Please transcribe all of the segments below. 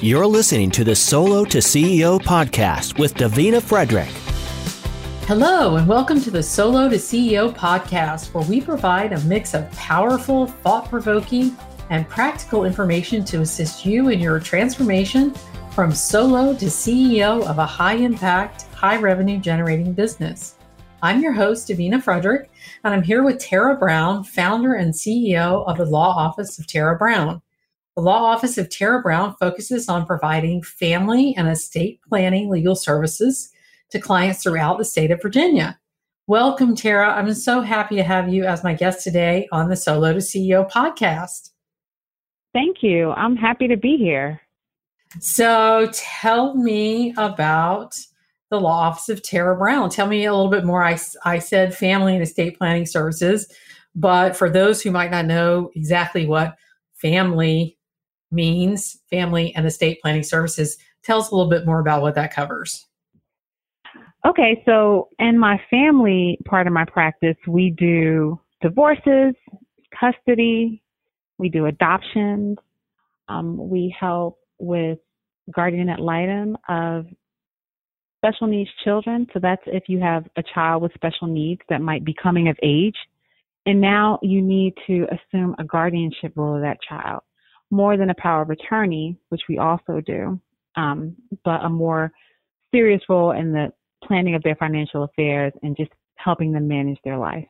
You're listening to the Solo to CEO podcast with Davina Frederick. Hello, and welcome to the Solo to CEO podcast, where we provide a mix of powerful, thought provoking, and practical information to assist you in your transformation from solo to CEO of a high impact, high revenue generating business. I'm your host, Davina Frederick, and I'm here with Tara Brown, founder and CEO of the Law Office of Tara Brown. The Law Office of Tara Brown focuses on providing family and estate planning legal services to clients throughout the state of Virginia. Welcome, Tara. I'm so happy to have you as my guest today on the Solo to CEO podcast. Thank you. I'm happy to be here. So, tell me about the law office of Tara Brown. Tell me a little bit more. I, I said family and estate planning services, but for those who might not know exactly what family means, family and estate planning services, tell us a little bit more about what that covers. Okay, so in my family part of my practice, we do divorces, custody, we do adoptions, um, we help with guardian ad litem of special needs children. So that's if you have a child with special needs that might be coming of age. And now you need to assume a guardianship role of that child, more than a power of attorney, which we also do, um, but a more serious role in the planning of their financial affairs and just helping them manage their life.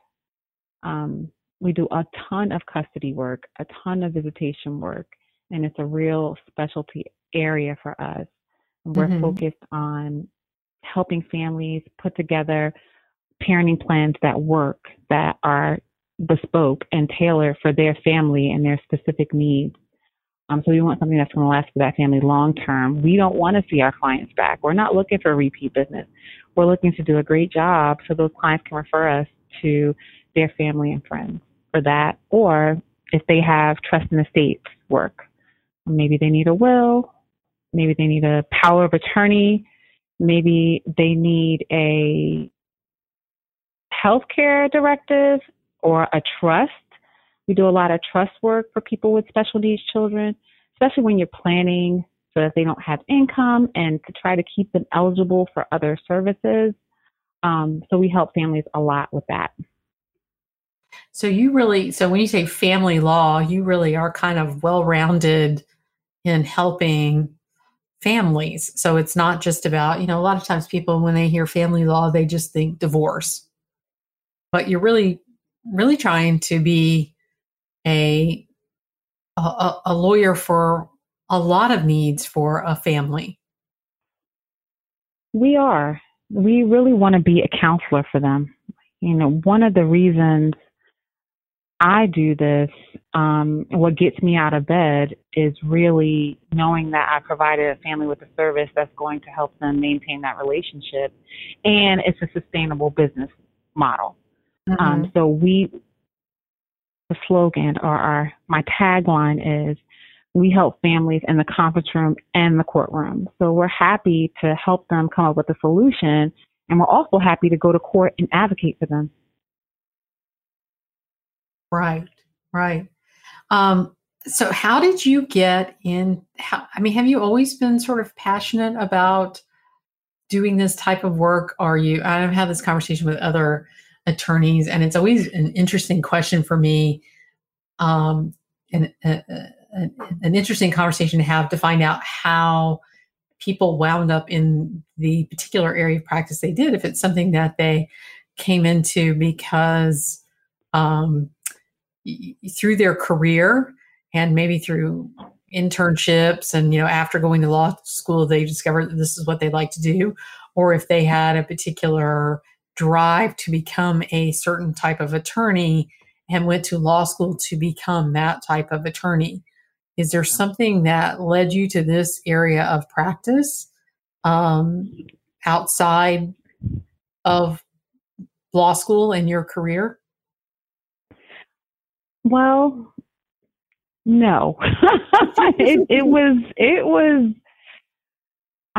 Um, we do a ton of custody work, a ton of visitation work, and it's a real specialty area for us. We're mm-hmm. focused on helping families put together parenting plans that work, that are bespoke and tailored for their family and their specific needs. Um, so we want something that's going to last for that family long term. We don't want to see our clients back. We're not looking for repeat business. We're looking to do a great job so those clients can refer us to their family and friends for that. Or if they have trust and estates work, maybe they need a will, maybe they need a power of attorney Maybe they need a healthcare directive or a trust. We do a lot of trust work for people with special needs children, especially when you're planning so that they don't have income and to try to keep them eligible for other services. Um, so we help families a lot with that. So you really, so when you say family law, you really are kind of well rounded in helping families. So it's not just about, you know, a lot of times people, when they hear family law, they just think divorce. But you're really, really trying to be a, a, a lawyer for a lot of needs for a family. We are. We really want to be a counselor for them. You know, one of the reasons I do this, um, what gets me out of bed is really knowing that I provided a family with a service that's going to help them maintain that relationship, and it's a sustainable business model. Mm-hmm. Um, so we, the slogan or our my tagline is, we help families in the conference room and the courtroom. So we're happy to help them come up with a solution, and we're also happy to go to court and advocate for them. Right, right. Um, so, how did you get in? How, I mean, have you always been sort of passionate about doing this type of work? Are you? I've had this conversation with other attorneys, and it's always an interesting question for me, um, and uh, uh, an interesting conversation to have to find out how people wound up in the particular area of practice they did. If it's something that they came into because um, through their career and maybe through internships and you know after going to law school they discovered that this is what they'd like to do or if they had a particular drive to become a certain type of attorney and went to law school to become that type of attorney is there something that led you to this area of practice um, outside of law school and your career well, no. it, it was it was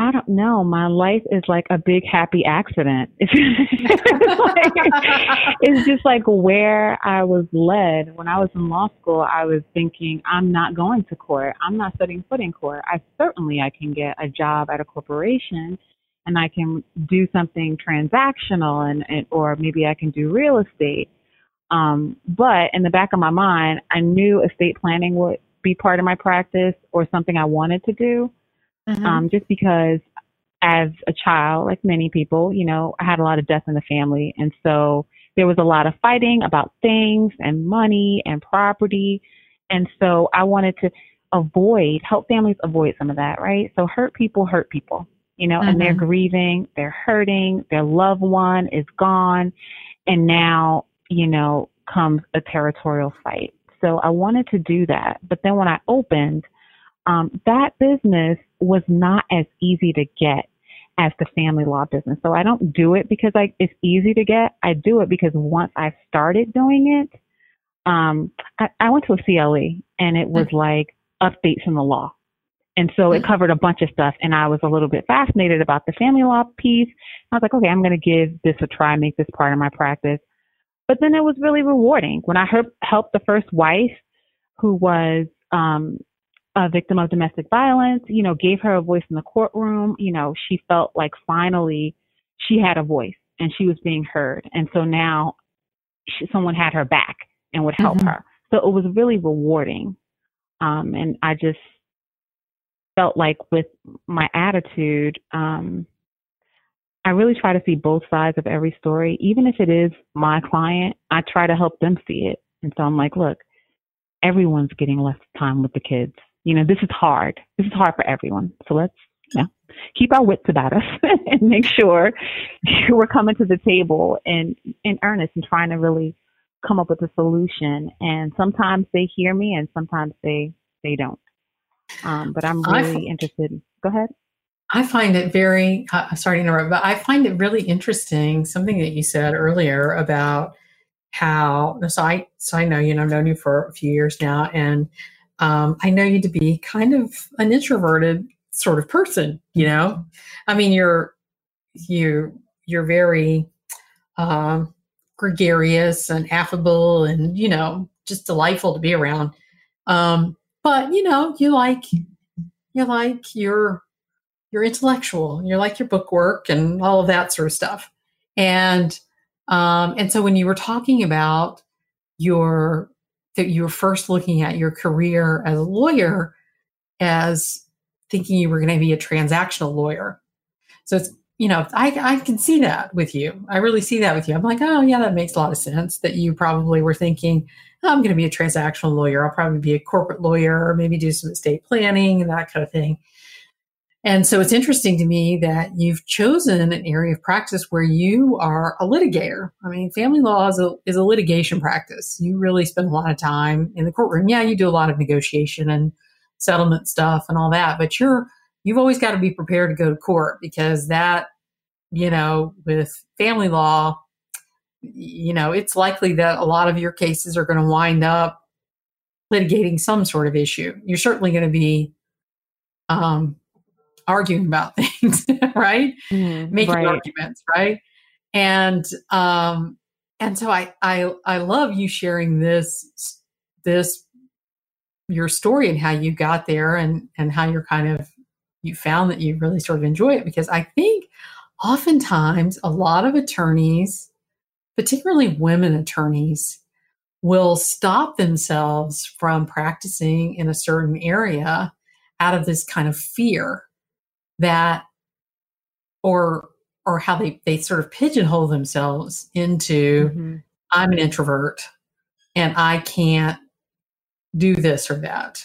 I don't know. My life is like a big happy accident. It's, like, it's just like where I was led. When I was in law school, I was thinking, I'm not going to court. I'm not setting foot in court. I certainly I can get a job at a corporation and I can do something transactional and, and or maybe I can do real estate. Um, but in the back of my mind, I knew estate planning would be part of my practice or something I wanted to do. Mm-hmm. Um, just because as a child, like many people, you know, I had a lot of death in the family. And so there was a lot of fighting about things and money and property. And so I wanted to avoid, help families avoid some of that, right? So hurt people hurt people, you know, mm-hmm. and they're mm-hmm. grieving, they're hurting, their loved one is gone. And now, you know, comes a territorial fight. So I wanted to do that. But then when I opened, um, that business was not as easy to get as the family law business. So I don't do it because I, it's easy to get. I do it because once I started doing it, um, I, I went to a CLE and it was like updates in the law. And so it covered a bunch of stuff and I was a little bit fascinated about the family law piece. I was like, okay, I'm going to give this a try, make this part of my practice. But then it was really rewarding when I helped the first wife who was um, a victim of domestic violence, you know, gave her a voice in the courtroom. You know, she felt like finally she had a voice and she was being heard. And so now she, someone had her back and would help mm-hmm. her. So it was really rewarding. Um, and I just felt like with my attitude, um, I really try to see both sides of every story. Even if it is my client, I try to help them see it. And so I'm like, look, everyone's getting less time with the kids you know, this is hard. This is hard for everyone. So let's, yeah, keep our wits about us and make sure we're coming to the table in, in earnest and trying to really come up with a solution. And sometimes they hear me and sometimes they, they don't. Um, but I'm really interested. Go ahead. I find it very, uh, sorry to interrupt, but I find it really interesting. Something that you said earlier about how, so I, so I know, you know, I've known you for a few years now and um, I know you to be kind of an introverted sort of person. You know, I mean, you're you you're very uh, gregarious and affable, and you know, just delightful to be around. Um, but you know, you like you like your you're intellectual. You like your book work and all of that sort of stuff. And um, and so when you were talking about your that you were first looking at your career as a lawyer as thinking you were going to be a transactional lawyer. So it's, you know, I, I can see that with you. I really see that with you. I'm like, oh, yeah, that makes a lot of sense that you probably were thinking, oh, I'm going to be a transactional lawyer. I'll probably be a corporate lawyer or maybe do some estate planning and that kind of thing. And so it's interesting to me that you've chosen an area of practice where you are a litigator. I mean, family law is a, is a litigation practice. You really spend a lot of time in the courtroom. Yeah, you do a lot of negotiation and settlement stuff and all that, but you're, you've always got to be prepared to go to court because that, you know, with family law, you know, it's likely that a lot of your cases are going to wind up litigating some sort of issue. You're certainly going to be, um, arguing about things, right? Mm, Making right. arguments, right? And um, and so I I I love you sharing this this your story and how you got there and and how you're kind of you found that you really sort of enjoy it because I think oftentimes a lot of attorneys, particularly women attorneys, will stop themselves from practicing in a certain area out of this kind of fear that or or how they they sort of pigeonhole themselves into mm-hmm. I'm an introvert and I can't do this or that.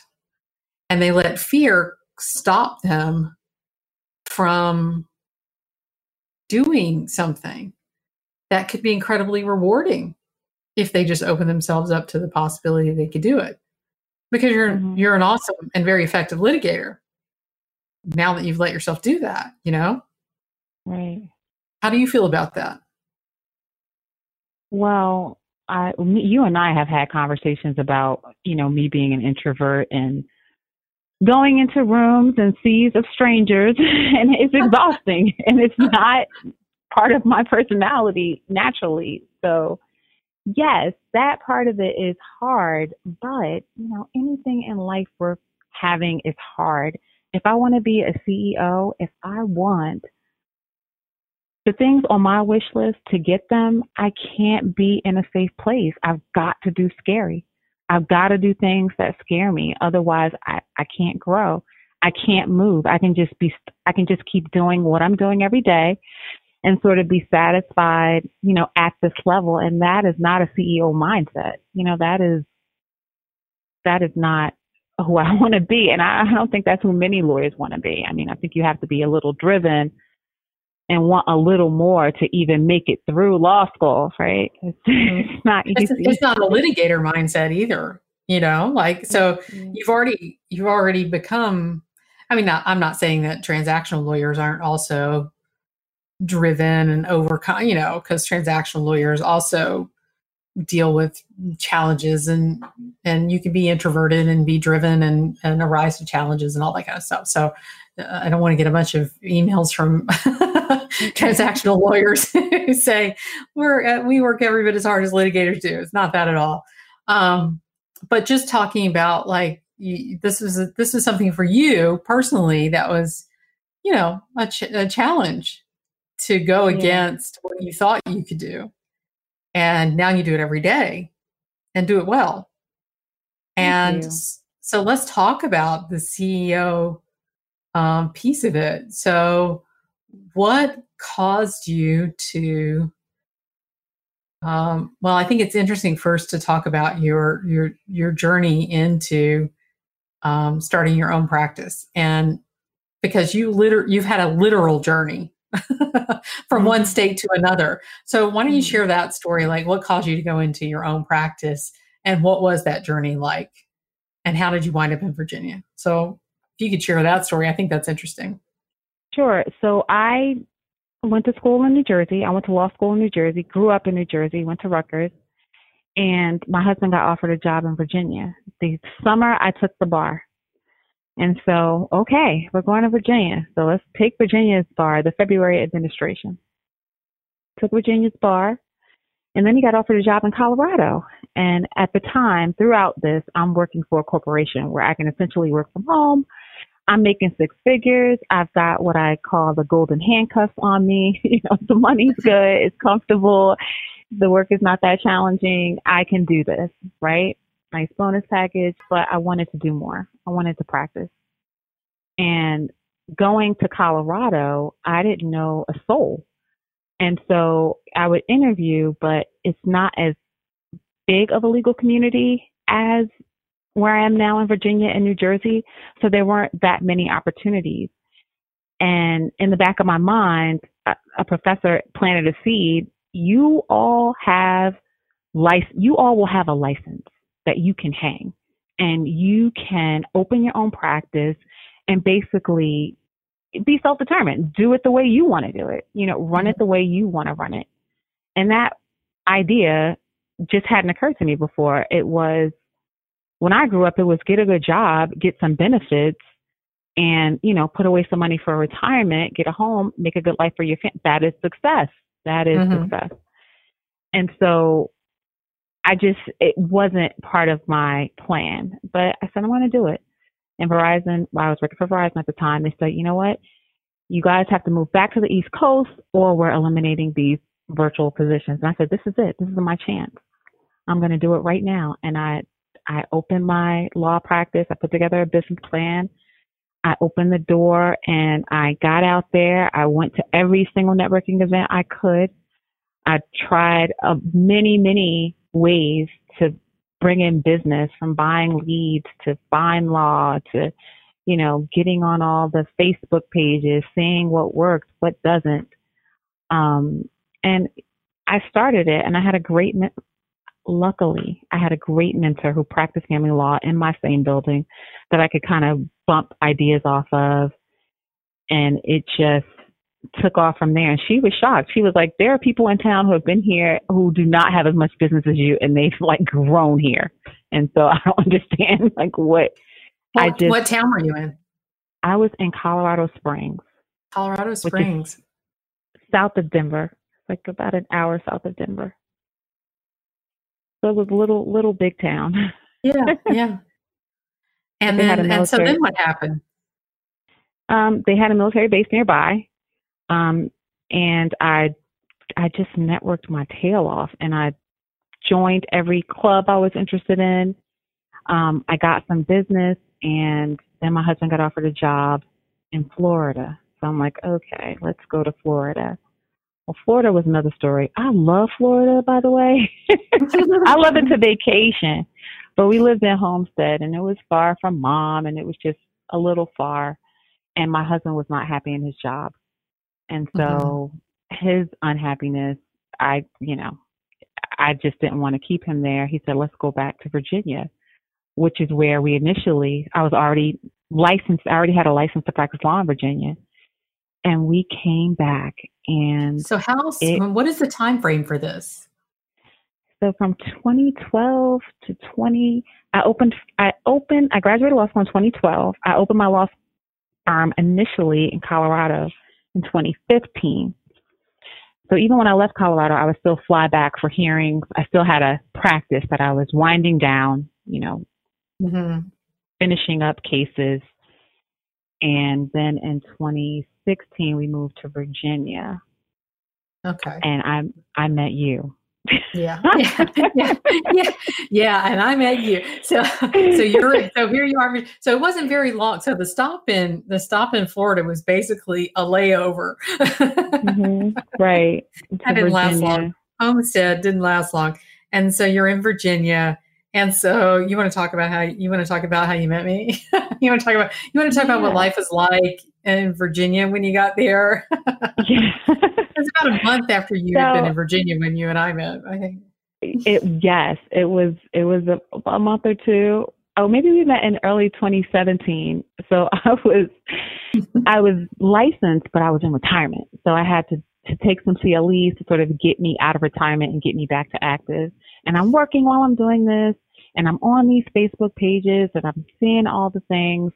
And they let fear stop them from doing something that could be incredibly rewarding if they just open themselves up to the possibility they could do it. Because you're mm-hmm. you're an awesome and very effective litigator now that you've let yourself do that, you know? Right. How do you feel about that? Well, I, you and I have had conversations about, you know, me being an introvert and going into rooms and seas of strangers and it's exhausting and it's not part of my personality naturally. So yes, that part of it is hard, but you know, anything in life worth having is hard. If I want to be a CEO, if I want the things on my wish list to get them, I can't be in a safe place. I've got to do scary. I've got to do things that scare me. Otherwise, I, I can't grow. I can't move. I can just be, I can just keep doing what I'm doing every day and sort of be satisfied, you know, at this level. And that is not a CEO mindset. You know, that is, that is not who I want to be. And I, I don't think that's who many lawyers want to be. I mean, I think you have to be a little driven and want a little more to even make it through law school, right? It's, mm-hmm. it's not easy. It's, it's, not a litigator mindset either, you know. Like so, mm-hmm. you've already you've already become. I mean, not, I'm not saying that transactional lawyers aren't also driven and overcome, you know, because transactional lawyers also deal with challenges and and you can be introverted and be driven and and arise to challenges and all that kind of stuff. So uh, I don't want to get a bunch of emails from transactional lawyers who say we're uh, we work every bit as hard as litigators do. It's not that at all. Um, but just talking about like you, this was a, this was something for you personally that was you know a, ch- a challenge to go yeah. against what you thought you could do and now you do it every day and do it well. Thank and you. so let's talk about the ceo um, piece of it. So what caused you to um, well i think it's interesting first to talk about your your your journey into um, starting your own practice. And because you liter- you've had a literal journey from one mm-hmm. state to another so why don't you mm-hmm. share that story like what caused you to go into your own practice and what was that journey like and how did you wind up in virginia so if you could share that story i think that's interesting Sure. So I went to school in New Jersey. I went to law school in New Jersey, grew up in New Jersey, went to Rutgers, and my husband got offered a job in Virginia. The summer I took the bar. And so, okay, we're going to Virginia. So let's take Virginia's bar, the February administration. Took Virginia's bar. And then he got offered a job in Colorado. And at the time, throughout this, I'm working for a corporation where I can essentially work from home. I'm making six figures. I've got what I call the golden handcuffs on me. you know, the money's good, it's comfortable, the work is not that challenging. I can do this, right? Nice bonus package, but I wanted to do more. I wanted to practice. And going to Colorado, I didn't know a soul. And so I would interview, but it's not as big of a legal community as where I am now in Virginia and New Jersey. So there weren't that many opportunities. And in the back of my mind, a, professor planted a seed. You all have license, you all will have a license that you can hang and you can open your own practice and basically be self-determined. Do it the way you want to do it. You know, run it mm-hmm. the way you want to run it. And that idea just hadn't occurred to me before. It was when I grew up, it was get a good job, get some benefits, and you know, put away some money for retirement, get a home, make a good life for your family. That is success. That is mm-hmm. success. And so, I just it wasn't part of my plan, but I said I want to do it. And Verizon, while I was working for Verizon at the time, they said, you know what, you guys have to move back to the East Coast, or we're eliminating these virtual positions. And I said, this is it. This is my chance. I'm going to do it right now. And I I opened my law practice. I put together a business plan. I opened the door and I got out there. I went to every single networking event I could. I tried uh, many, many ways to bring in business from buying leads to buying law to, you know, getting on all the Facebook pages, seeing what works, what doesn't. Um, and I started it and I had a great luckily, I had a great mentor who practiced family law in my same building that I could kind of bump ideas off of. And it just took off from there. And she was shocked. She was like, there are people in town who have been here who do not have as much business as you and they've like grown here. And so I don't understand like what What, I just, what town were you in? I was in Colorado Springs. Colorado Springs. South of Denver. Like about an hour south of Denver. So it was little little big town. Yeah, yeah. And then and so then what happened? Um, they had a military base nearby. Um, and I I just networked my tail off and I joined every club I was interested in. Um, I got some business and then my husband got offered a job in Florida. So I'm like, okay, let's go to Florida. Well, Florida was another story. I love Florida, by the way. I love it to vacation, but we lived in Homestead and it was far from mom and it was just a little far. And my husband was not happy in his job. And so mm-hmm. his unhappiness, I, you know, I just didn't want to keep him there. He said, let's go back to Virginia, which is where we initially, I was already licensed, I already had a license to practice law in Virginia. And we came back and so how it, what is the time frame for this? So from 2012 to 20 I opened I opened I graduated law school in 2012. I opened my law firm initially in Colorado in 2015. So even when I left Colorado, I would still fly back for hearings. I still had a practice that I was winding down, you know, mm-hmm. finishing up cases. And then in 2016, we moved to Virginia. Okay. And I I met you. Yeah. yeah, yeah, yeah, yeah, and I met you. So, so you're so here you are. So it wasn't very long. So the stop in the stop in Florida was basically a layover. mm-hmm. Right. That didn't Virginia. last long. Homestead didn't last long, and so you're in Virginia. And so you want to talk about how you want to talk about how you met me. you want to talk about you want to talk yeah. about what life is like in Virginia when you got there. yeah. It's about a month after you so, had been in Virginia when you and I met. I think. It yes, it was it was a, a month or two. Oh, maybe we met in early 2017. So I was I was licensed, but I was in retirement. So I had to to take some CLEs to sort of get me out of retirement and get me back to active. And I'm working while I'm doing this and I'm on these Facebook pages and I'm seeing all the things.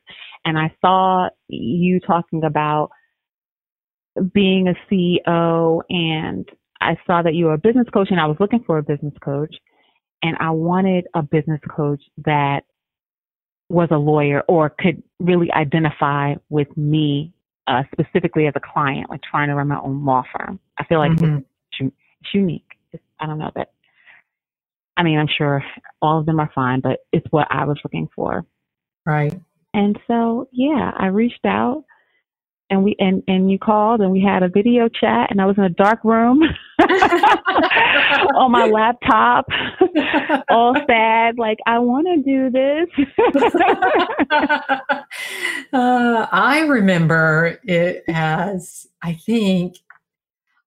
And I saw you talking about being a CEO and I saw that you were a business coach and I was looking for a business coach and I wanted a business coach that was a lawyer or could really identify with me uh, specifically as a client, like trying to run my own law firm. I feel like mm-hmm. it's, it's, unique. It's, I don't know that. I mean, I'm sure all of them are fine, but it's what I was looking for. Right. And so, yeah, I reached out and we and and you called and we had a video chat and I was in a dark room on my laptop all sad like I want to do this. Uh, I remember it as I think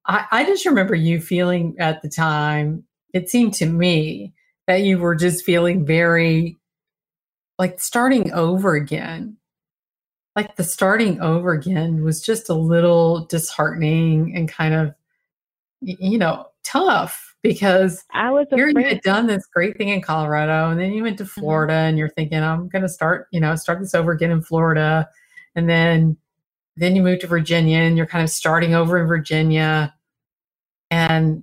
I, I just remember you feeling at the time it seemed to me that you were just feeling very like starting over again like the starting over again was just a little disheartening and kind of you know tough because I was here you had done this great thing in Colorado and then you went to mm-hmm. Florida mm-hmm. and you're thinking I'm going to start you know start this over again in Florida and then then you moved to Virginia and you're kind of starting over in Virginia and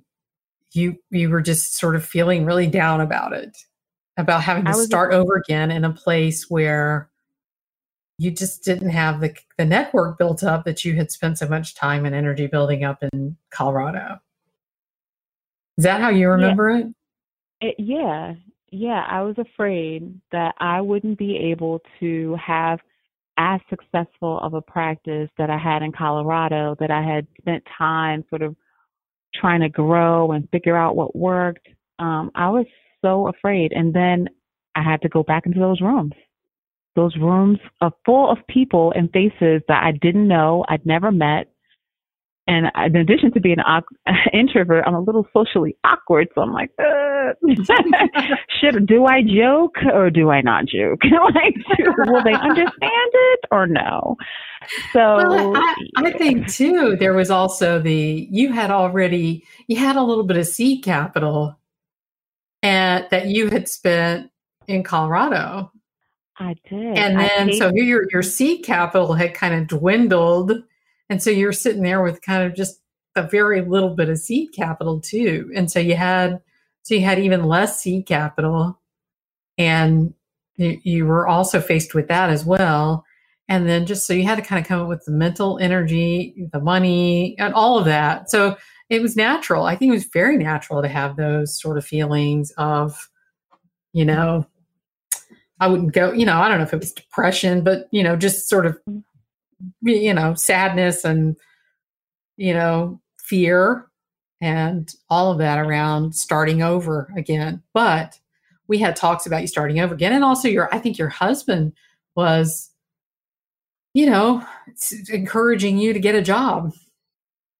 you you were just sort of feeling really down about it about having to start over again in a place where you just didn't have the the network built up that you had spent so much time and energy building up in Colorado. Is that how you remember yeah. it? it? Yeah. Yeah, I was afraid that I wouldn't be able to have as successful of a practice that I had in Colorado, that I had spent time sort of trying to grow and figure out what worked. Um, I was so afraid. And then I had to go back into those rooms those rooms are full of people and faces that I didn't know, I'd never met. And in addition to being an introvert, I'm a little socially awkward. So I'm like, should do I joke or do I not joke? like, will they understand it or no? So well, I, I think too, there was also the you had already you had a little bit of seed capital, and that you had spent in Colorado I did. And then so your your seed capital had kind of dwindled. And so you're sitting there with kind of just a very little bit of seed capital too. And so you had so you had even less seed capital and you, you were also faced with that as well. And then just so you had to kind of come up with the mental energy, the money, and all of that. So it was natural. I think it was very natural to have those sort of feelings of, you know, I wouldn't go, you know, I don't know if it was depression, but, you know, just sort of, you know, sadness and, you know, fear and all of that around starting over again. But we had talks about you starting over again. And also your, I think your husband was, you know, encouraging you to get a job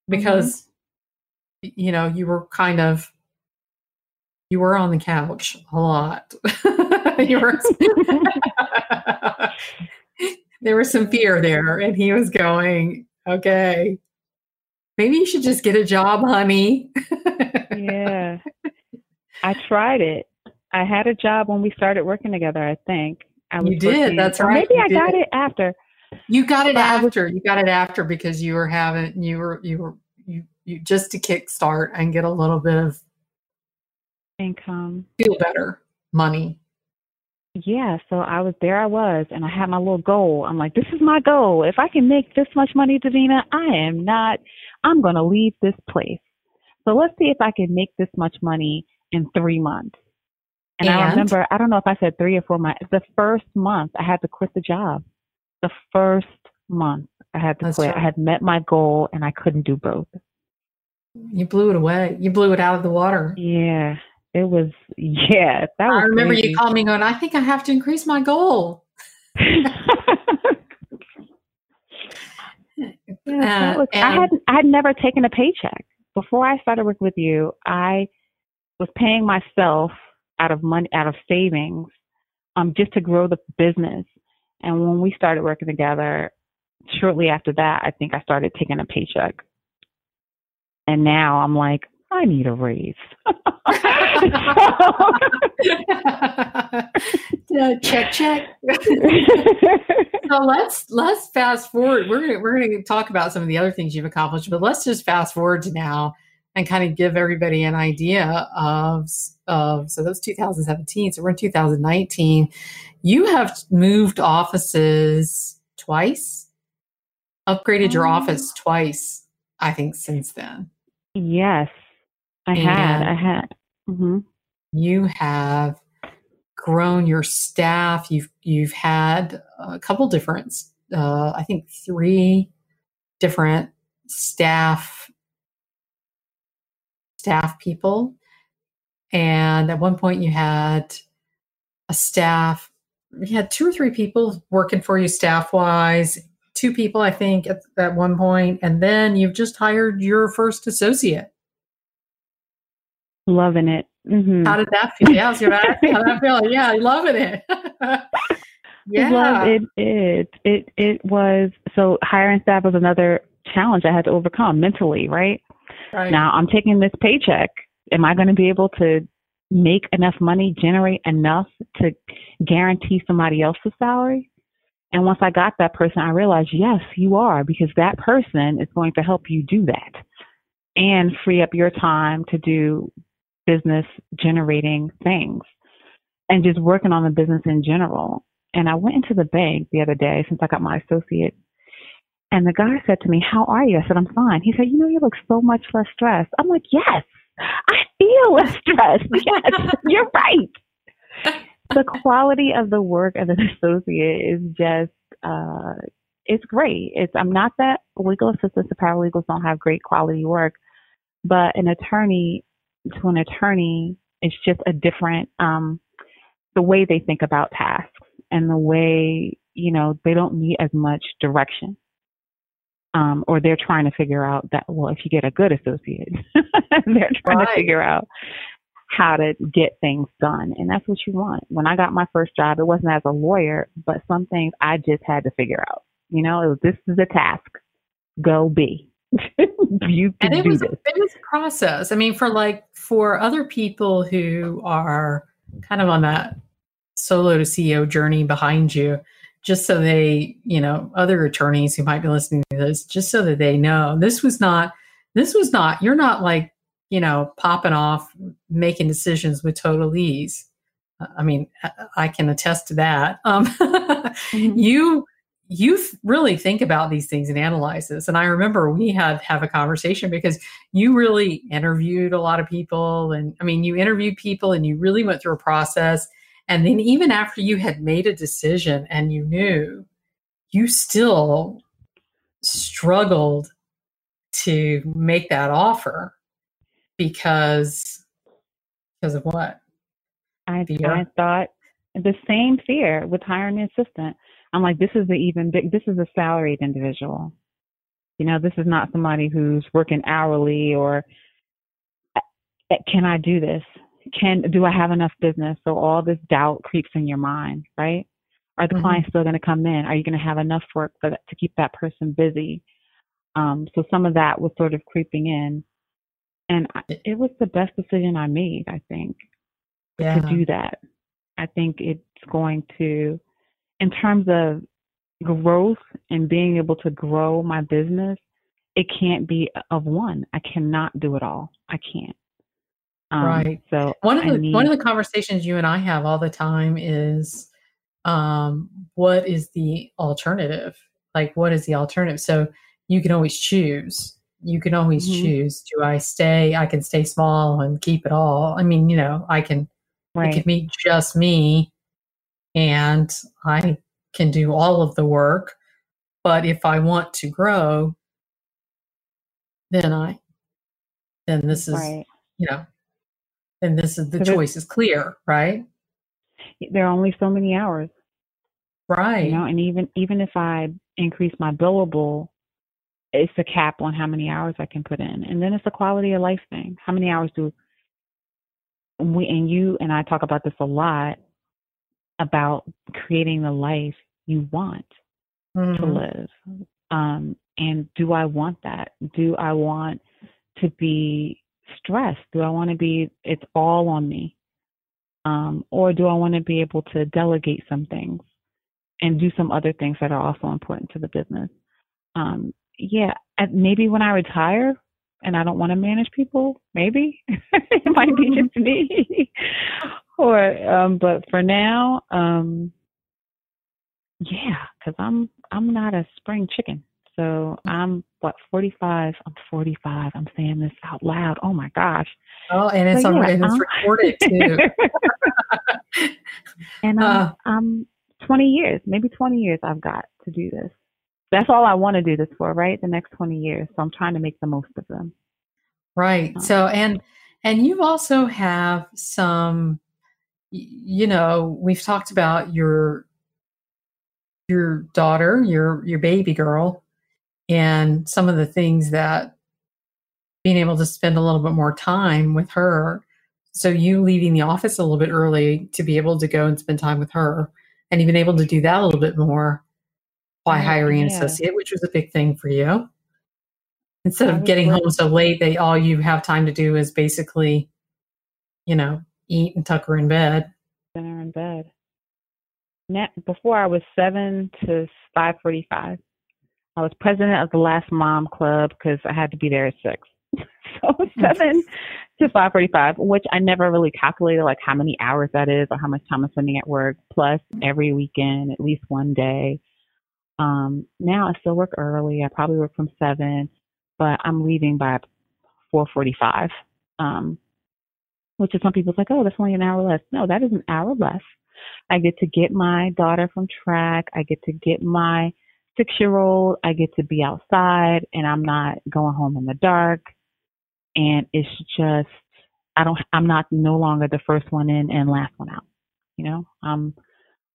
because, you know, you were kind of, you were on the couch a lot. there was some fear there. And he was going, okay, maybe you should just get a job, honey. yeah. I tried it. I had a job when we started working together, I think. I You did, working- that's right, Maybe you I got it after. You got it But I was- after. You got it after because you were having you were you were you you just to kickstart and get a little bit of Income. feel better money. Yeah, so I was there I was and I had my little goal. I'm like, this is my goal. If I can make this much money, Davina, I am not I'm gonna leave this place. So let's see if I can make this much money in three months. And, I remember I don't know if I said three or four months. The first month I had to quit the job. The first month I had to That's quit. I had met my goal and I couldn't do both. You blew it away. You blew it out of the water. Yeah. It was yeah, that was I remember crazy. you calling me going, I think I have to increase my goal. Yeah, Uh, was, I had I had never taken a paycheck before I started working with you. I was paying myself out of money out of savings, um, just to grow the business. And when we started working together, shortly after that, I think I started taking a paycheck. And now I'm like, I need a raise. Yeah, check check. so let's let's fast forward. We're gonna we're gonna talk about some of the other things you've accomplished, but let's just fast forward to now and kind of give everybody an idea of of so that's 2017. So we're in 2019. You have moved offices twice, upgraded your Oh. office twice, I think, since then. yes, I had. I had. hmm you have grown your staff you've you've had a couple different uh, i think three different staff staff people and at one point you had a staff you had two or three people working for you staff wise two people i think at, at one point and then you've just hired your first associate Loving it. hmm how did that feel? Yeah, was gonna ask you how that feel. Yeah, loving it. yeah. Love it. It it it was so hiring staff was another challenge I had to overcome mentally. Right Right. now, I'm taking this paycheck. Am I going to be able to make enough money, generate enough to guarantee somebody else's salary? And once I got that person, I realized yes, you are because that person is going to help you do that and free up your time to do business generating things and just working on the business in general. And I went into the bank the other day since I got my associate. And the guy said to me, How are you? I said, I'm fine. He said, You know, you look so much less stressed. I'm like, Yes, I feel less stressed. Yes, you're right. The quality of the work of an associate is just, uh, it's great. It's I'm not that legal assistants or paralegals don't have great quality work, but an attorney to an attorney it's just a different um the way they think about tasks and the way you know they don't need as much direction um or they're trying to figure out that well if you get a good associate they're trying Right. to figure out how to get things done and that's what you want. When i got my first job it wasn't as a lawyer but some things i just had to figure out. You know it was this is a task. Go be you and it was this it was a process. I mean, for like for other people who are kind of on that solo to CEO journey behind you, just so they, you know, other attorneys who might be listening to this, just so that they know this was not, this was not, you're not like, you know, popping off, making decisions with total ease. I mean, I can attest to that. Um, mm-hmm. You you really think about these things and analyze this. And I remember we had have a conversation because you really interviewed a lot of people, and I mean, you interviewed people and you really went through a process. And then even after you had made a decision and you knew, you still struggled to make that offer because because of what? I, I thought the same fear with hiring an assistant. I'm like, this is the even big, this is a salaried individual. You know, this is not somebody who's working hourly or can I do this? Can do I have enough business? So all this doubt creeps in your mind, right? Are the mm-hmm. clients still going to come in? Are you going to have enough work for that, to keep that person busy? Um, so some of that was sort of creeping in, and I, it was the best decision I made. I think yeah. to do that. I think it's going to, in terms of growth and being able to grow my business, it can't be of one. I cannot do it all. I can't. Um, right. So one of the need, one of the conversations you and I have all the time is, um, what is the alternative? Like, what is the alternative? So you can always choose. You can always mm-hmm. choose. Do I stay? I can stay small and keep it all. I mean, you know, I can Right. It could be just me and I can do all of the work. But if I want to grow, then I, then this is, right. you know, then this is the choice is clear, right? There are only so many hours. Right. You know, and even even if I increase my billable, it's a cap on how many hours I can put in. And then it's a quality of life thing. How many hours do we and you and I talk about this a lot about creating the life you want mm-hmm. to live. Um, and do I want that? Do I want to be stressed? Do I want to be it's all on me? Um, or do I want to be able to delegate some things and do some other things that are also important to the business? Um, yeah, maybe when I retire, and I don't want to manage people, maybe it might be just me. Or um but for now, um yeah, cuz I'm I'm not a spring chicken. So I'm what 45. I'm 45. I'm saying this out loud. Oh my gosh. Oh, and it's so, yeah, it's recorded too. and uh, I'm 20 years, maybe 20 years I've got to do this that's all I want to do this for, right? The next 20 years. So I'm trying to make the most of them. Right. Uh, so and and you also have some you know, we've talked about your your daughter, your your baby girl and some of the things that being able to spend a little bit more time with her. So you leaving the office a little bit early to be able to go and spend time with her and even able to do that a little bit more by mm, hiring an associate, which was a big thing for you. Instead of getting home so late that all you have time to do is basically, you know, eat and tuck her in bed. Dinner in bed. Now, before I was seven to five forty-five. I was president of the Last Mom Club because I had to be there at six. so seven to five forty-five, which I never really calculated like how many hours that is or how much time I'm spending at work. Plus every weekend, at least one day. Um, now I still work early. I probably work from seven, but I'm leaving by 4:45. Um, which is some people's like, oh, that's only an hour less. No, that is an hour less. I get to get my daughter from track. I get to get my six year old. I get to be outside, and I'm not going home in the dark. And it's just, I don't, I'm not no longer the first one in and last one out. You know, I'm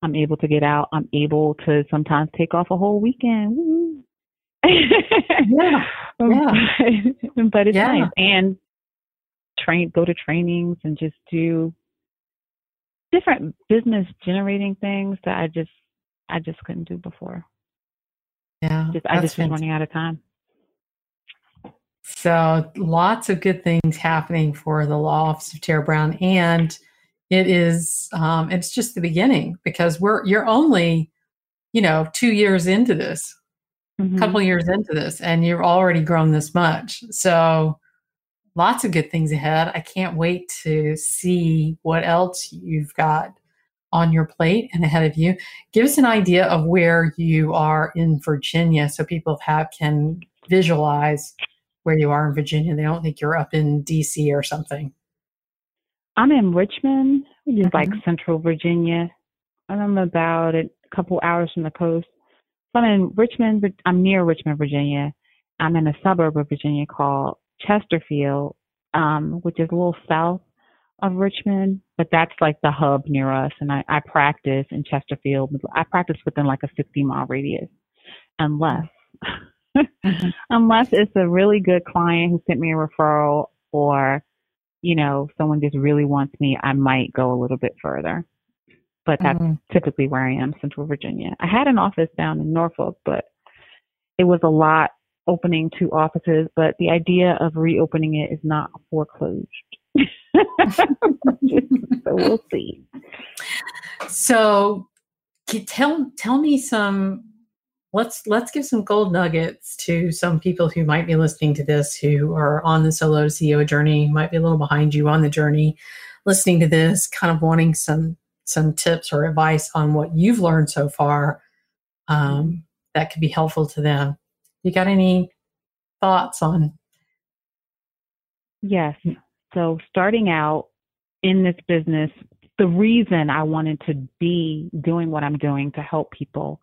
I'm able to get out. I'm able to sometimes take off a whole weekend. yeah, um, yeah. but it's yeah. nice and train, go to trainings and just do different business generating things that I just I just couldn't do before. Yeah, just, I just was running out of time. So lots of good things happening for the law office of Tara Brown, and It is, um, it's just the beginning because we're, you're only, you know, two years into this, a Mhm. couple years into this, and you've already grown this much. So lots of good things ahead. I can't wait to see what else you've got on your plate and ahead of you. Give us an idea of where you are in Virginia so people have can visualize where you are in Virginia. They don't think you're up in DC or something. I'm in Richmond, which is like Mhm. central Virginia. And I'm about a couple hours from the coast. So I'm in Richmond, I'm near Richmond, Virginia. I'm in a suburb of Virginia called Chesterfield, um, which is a little south of Richmond, but that's like the hub near us. And I, I practice in Chesterfield. I practice within like a 60 mile radius, unless, Mhm. unless it's a really good client who sent me a referral or, you know, someone just really wants me, I might go a little bit further. But that's Mhm. typically where I am, Central Virginia. I had an office down in Norfolk, but it was a lot opening two offices, but the idea of reopening it is not foreclosed. so we'll see. So, tell tell me some. Let's let's give some gold nuggets to some people who might be listening to this, who are on the solo CEO journey, might be a little behind you on the journey, listening to this, kind of wanting some some tips or advice on what you've learned so far um, that could be helpful to them. You got any thoughts on? Yes. So starting out in this business, the reason I wanted to be doing what I'm doing to help people,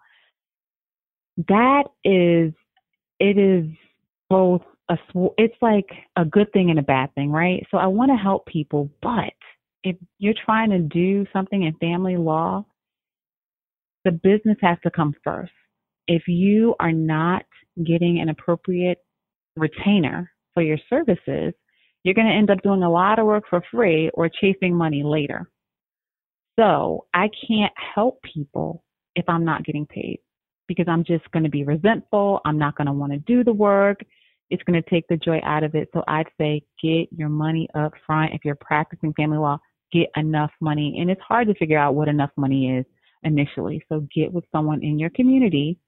that is, it is both a, sw- it's like a good thing and a bad thing, right? So I want to help people, but if you're trying to do something in family law, the business has to come first. If you are not getting an appropriate retainer for your services, you're going to end up doing a lot of work for free or chasing money later. So I can't help people if I'm not getting paid because I'm just going to be resentful. I'm not going to want to do the work. It's going to take the joy out of it. So I'd say get your money up front. If you're practicing family law, get enough money. And it's hard to figure out what enough money is initially. So get with someone in your community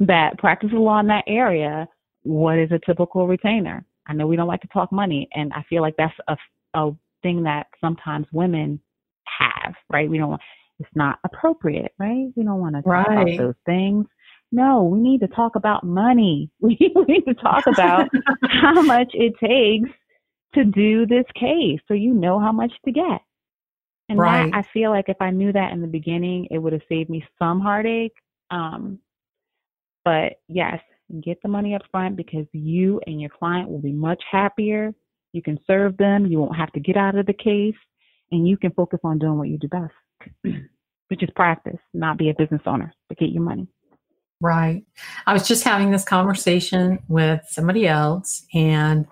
that practices law in that area. What is a typical retainer? I know we don't like to talk money, and I feel like that's a, a thing that sometimes women have, right? We don't want, it's not appropriate, right? We don't want to talk Right. about those things. No, we need to talk about money. We, we need to talk about how much it takes to do this case so you know how much to get. And Right. that, I feel like if I knew that in the beginning, it would have saved me some heartache. Um, but yes, get the money up front because you and your client will be much happier. You can serve them. You won't have to get out of the case and you can focus on doing what you do best, which is practice, not be a business owner, but get your money. Right. I was just having this conversation with somebody else, and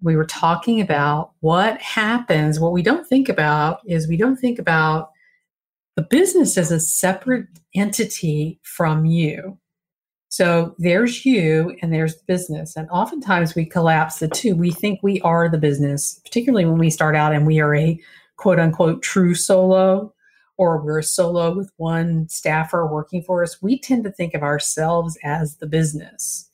we were talking about what happens. What we don't think about is we don't think about the business as a separate entity from you. So there's you and there's the business. And oftentimes we collapse the two. We think we are the business, particularly when we start out and we are a quote unquote true solo or we're a solo with one staffer working for us, we tend to think of ourselves as the business.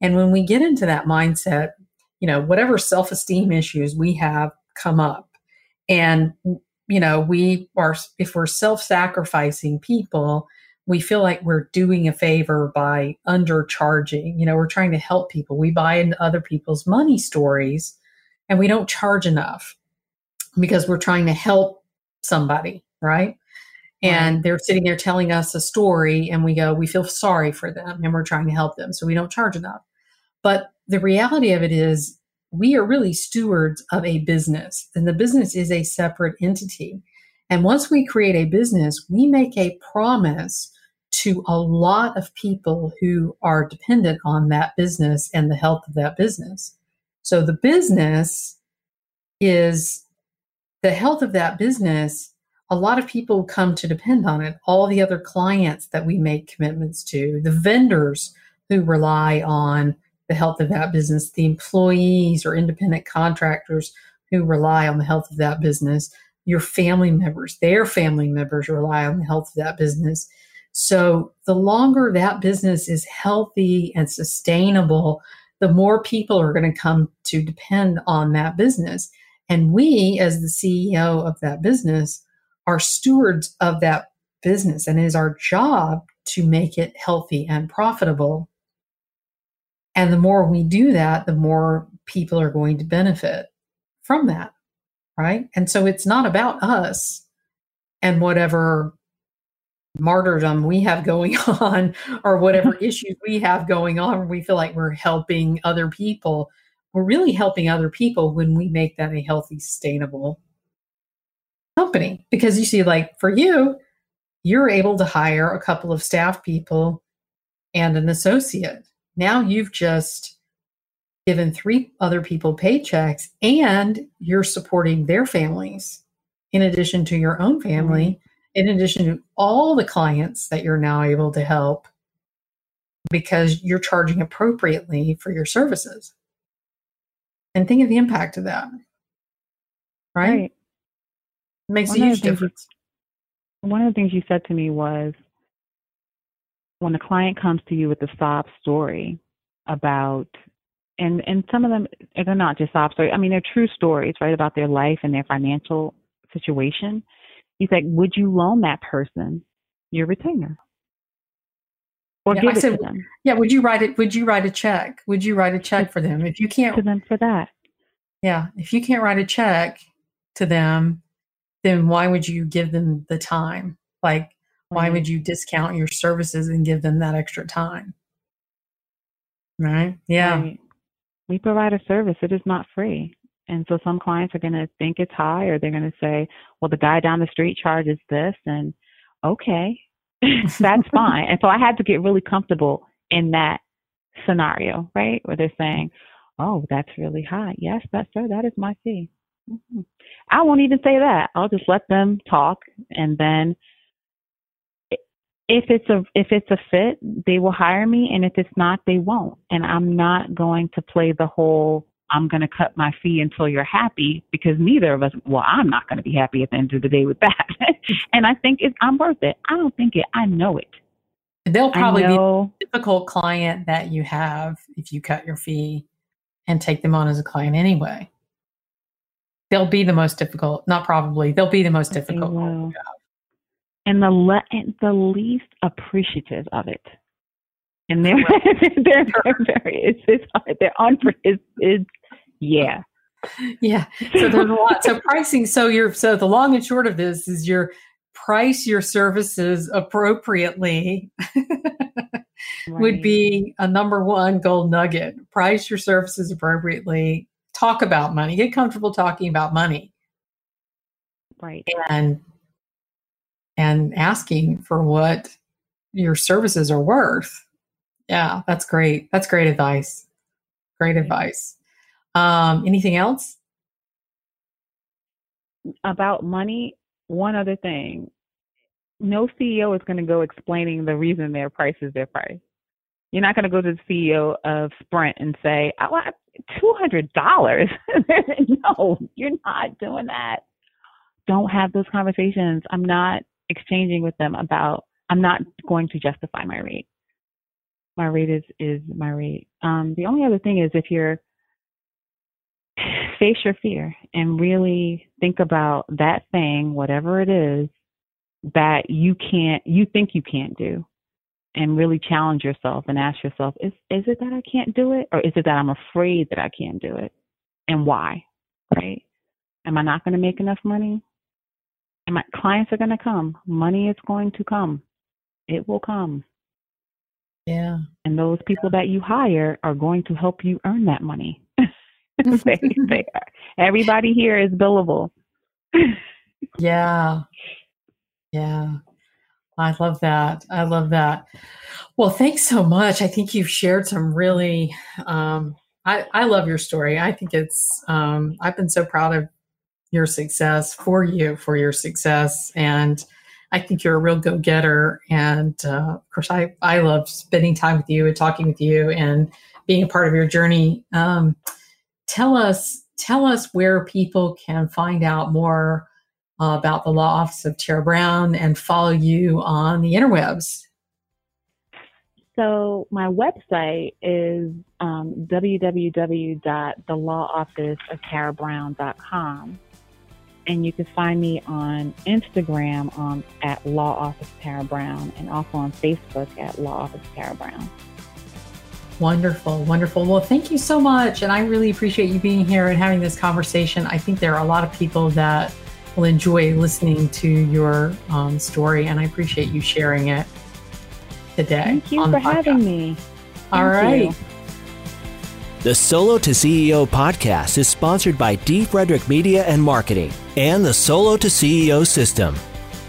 And when we get into that mindset, you know, whatever self esteem issues we have come up, and, you know, we are, if we're self sacrificing people, we feel like we're doing a favor by undercharging. You know, we're trying to help people. We buy into other people's money stories and we don't charge enough because we're trying to help somebody, right? And they're sitting there telling us a story, and we go, we feel sorry for them and we're trying to help them. So we don't charge enough. But the reality of it is, we are really stewards of a business, and the business is a separate entity. And once we create a business, we make a promise to a lot of people who are dependent on that business and the health of that business. So the business is the health of that business. A lot of people come to depend on it. All the other clients that we make commitments to, the vendors who rely on the health of that business, the employees or independent contractors who rely on the health of that business, your family members, their family members rely on the health of that business. So the longer that business is healthy and sustainable, the more people are going to come to depend on that business. And we, as the CEO of that business, are stewards of that business, and it is our job to make it healthy and profitable. And the more we do that, the more people are going to benefit from that. Right. And so it's not about us and whatever martyrdom we have going on or whatever issues we have going on we feel like we're helping other people. We're really helping other people when we make that a healthy sustainable company. Because you see like for you you're able to hire a couple of staff people and an associate. Now you've just given three other people paychecks and you're supporting their families in addition to your own family. Mm-hmm in addition to all the clients that you're now able to help because you're charging appropriately for your services. And think of the impact of that. Right? right. It makes one a huge difference. You, one of the things you said to me was when a client comes to you with a sob story about and and some of them they're not just sob stories. I mean, they're true stories, right, about their life and their financial situation. He's like, would you loan that person your retainer? Or yeah, give I it said, to them? Yeah, would you write it? Would you write a check? Would you write a check for them? If you can't to them for that. Yeah. If you can't write a check to them, then why would you give them the time? Like, why mm-hmm. would you discount your services and give them that extra time? Right? Yeah. Right. We provide a service. It is not free. And so some clients are going to think it's high or they're going to say, well, the guy down the street charges this. And okay, that's fine. And so I had to get really comfortable in that scenario, right? Where they're saying, oh, that's really high. Yes, that's sir, that is my fee. Mm-hmm. I won't even say that. I'll just let them talk and then if it's a if it's a fit, they will hire me and if it's not, they won't. And I'm not going to play the whole I'm going to cut my fee until you're happy because neither of us, well, I'm not going to be happy at the end of the day with that. and I think it's, I'm worth it. I don't think it, I know it. They'll probably be a difficult client that you have if you cut your fee and take them on as a client anyway. They'll be the most difficult, not probably, they'll be the most difficult. And the le- and the least appreciative of it and they're they're, they're very it's, it's they're on it's, it's yeah. Yeah. So there's a lot. So pricing. So you're so the long and short of this is your price your services appropriately right. would be a number one gold nugget. Price your services appropriately. Talk about money. Get comfortable talking about money. Right. And and asking for what your services are worth. Yeah, that's great. That's great advice. Great advice. Um, anything else? About money, one other thing. No CEO is going to go explaining the reason their price is their price. You're not going to go to the CEO of Sprint and say, I want $200. no, you're not doing that. Don't have those conversations. I'm not exchanging with them about, I'm not going to justify my rate. My rate is, is my rate. Um, the only other thing is if you're face your fear and really think about that thing, whatever it is, that you can't, you think you can't do, and really challenge yourself and ask yourself, is is it that I can't do it, or is it that I'm afraid that I can't do it, and why? Right? Am I not going to make enough money? And my clients are going to come. Money is going to come. It will come. Yeah. And those people that you hire are going to help you earn that money. they, they are. Everybody here is billable. yeah. Yeah. I love that. I love that. Well, thanks so much. I think you've shared some really um, I, I love your story. I think it's um, I've been so proud of your success for you for your success and I think you're a real go getter. And uh, of course, I, I love spending time with you and talking with you and being a part of your journey. Um, tell us tell us where people can find out more uh, about the law office of Tara Brown and follow you on the interwebs? So my website is um, www.thelawofficeoftaraBrown.com. And you can find me on Instagram um, at Law Office Tara Brown and also on Facebook at Law Office Tara Brown. Wonderful, wonderful. Well, thank you so much. And I really appreciate you being here and having this conversation. I think there are a lot of people that will enjoy listening to your um, story, and I appreciate you sharing it today. Thank you for having me. Thank All right. You. The Solo to CEO podcast is sponsored by D. Frederick Media and Marketing and the Solo to CEO system.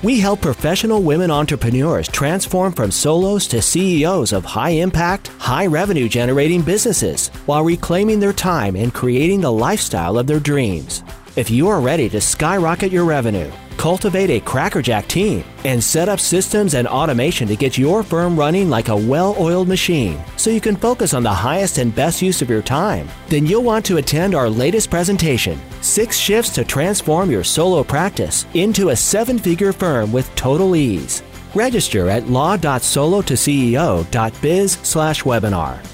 We help professional women entrepreneurs transform from solos to CEOs of high impact, high revenue generating businesses while reclaiming their time and creating the lifestyle of their dreams. If you are ready to skyrocket your revenue, cultivate a crackerjack team, and set up systems and automation to get your firm running like a well oiled machine so you can focus on the highest and best use of your time, then you'll want to attend our latest presentation Six Shifts to Transform Your Solo Practice into a Seven Figure Firm with Total Ease. Register at law.solotoceo.biz slash webinar.